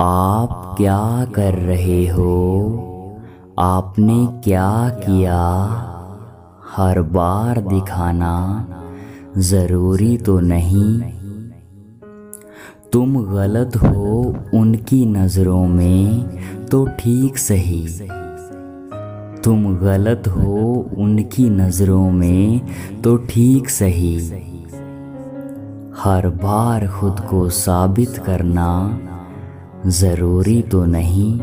आप क्या कर रहे हो? आपने क्या किया? हर बार दिखाना ज़रूरी तो नहीं। तुम गलत हो उनकी नज़रों में तो ठीक सही। तुम गलत हो उनकी नज़रों में तो ठीक सही। हर बार खुद को साबित करना ज़रूरी तो नहीं।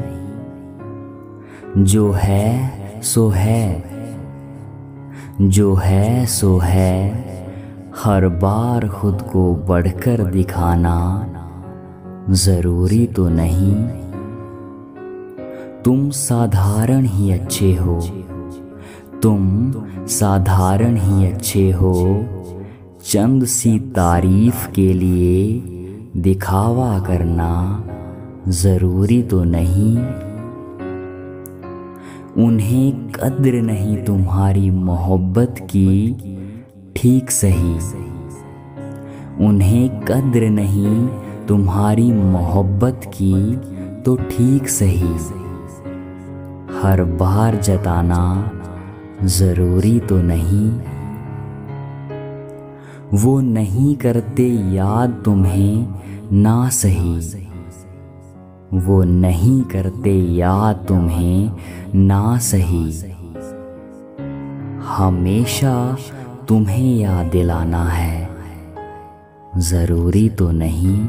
जो है, सो है। जो है, सो है। हर बार खुद को बढ़कर दिखाना ज़रूरी तो नहीं। तुम साधारण ही अच्छे हो। तुम साधारण ही अच्छे हो। चंद सी तारीफ़ के लिए दिखावा करना ज़रूरी तो नहीं। उन्हें कद्र नहीं तुम्हारी मोहब्बत की। ठीक सही। उन्हें कद्र नहीं तुम्हारी मोहब्बत की। तो ठीक सही। हर बार जताना ज़रूरी तो नहीं। वो नहीं करते याद तुम्हें ना सही। वो नहीं करते याद तुम्हें ना सही। हमेशा तुम्हें याद दिलाना है। ज़रूरी तो नहीं।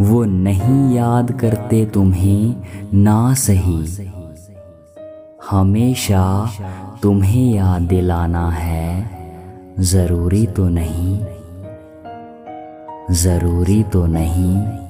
वो नहीं याद करते तुम्हें ना सही। हमेशा तुम्हें याद दिलाना है। ज़रूरी तो नहीं। ज़रूरी तो नहीं।